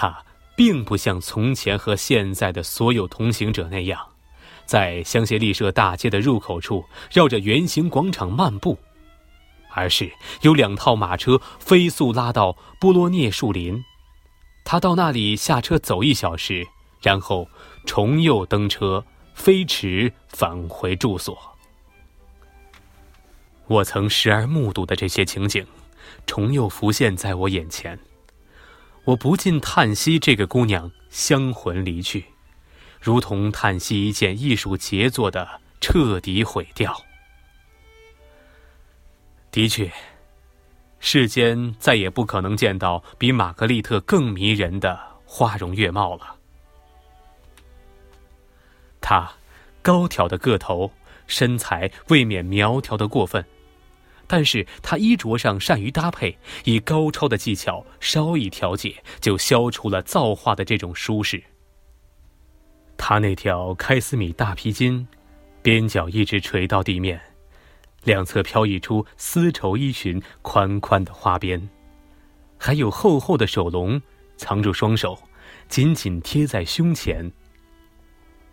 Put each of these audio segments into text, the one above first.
他并不像从前和现在的所有同行者那样，在香榭丽舍大街的入口处绕着圆形广场漫步，而是有两套马车飞速拉到波罗涅树林。他到那里下车走一小时，然后重又登车飞驰返回住所。我曾时而目睹的这些情景，重又浮现在我眼前。我不禁叹息：这个姑娘香魂离去，如同叹息一件艺术杰作的彻底毁掉。的确。世间再也不可能见到比玛格丽特更迷人的花容月貌了。她高挑的个头，身材未免苗条的过分，但是他衣着上善于搭配，以高超的技巧稍一调节，就消除了造化的这种舒适。他那条开司米大披巾，边角一直垂到地面。两侧飘逸出丝绸衣裙宽宽的花边，还有厚厚的手笼藏住双手，紧紧贴在胸前。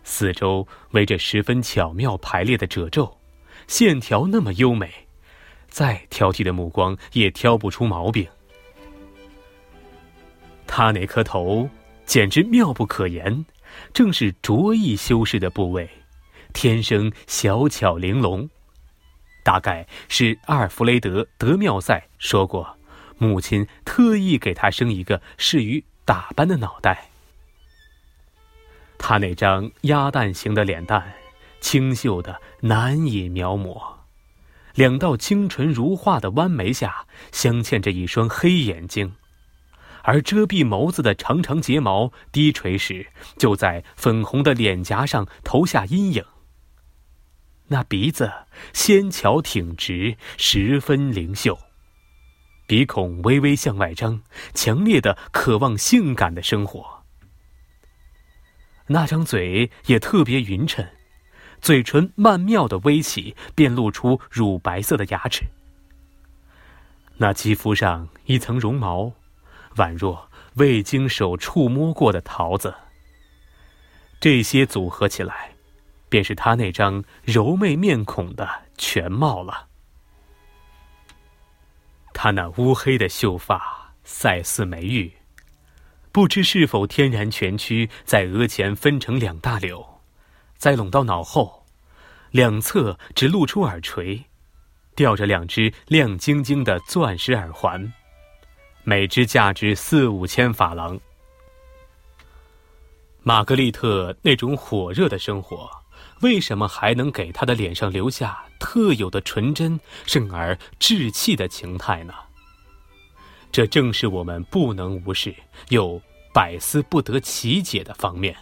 四周围着十分巧妙排列的褶皱，线条那么优美，再挑剔的目光也挑不出毛病。他那颗头简直妙不可言，正是着意修饰的部位，天生小巧玲珑。大概是阿尔弗雷德·德缪塞说过，母亲特意给他生一个适于打扮的脑袋。他那张鸭蛋形的脸蛋，清秀的难以描摹，两道清纯如画的弯眉下镶嵌着一双黑眼睛，而遮蔽眸子的长长睫毛低垂时，就在粉红的脸颊上投下阴影。那鼻子纤巧挺直，十分灵秀；鼻孔微微向外张，强烈的渴望性感的生活。那张嘴也特别匀称，嘴唇曼妙的微起，便露出乳白色的牙齿。那肌肤上一层绒毛，宛若未经手触摸过的桃子。这些组合起来。便是他那张柔媚面孔的全貌了。他那乌黑的秀发赛似梅玉，不知是否天然蜷曲，在额前分成两大绺，再拢到脑后，两侧只露出耳垂，吊着两只亮晶晶的钻石耳环，每只价值四五千法郎。玛格丽特那种火热的生活。为什么还能给她的脸上留下特有的纯真，甚而稚气的情态呢？这正是我们不能无视又百思不得其解的方面。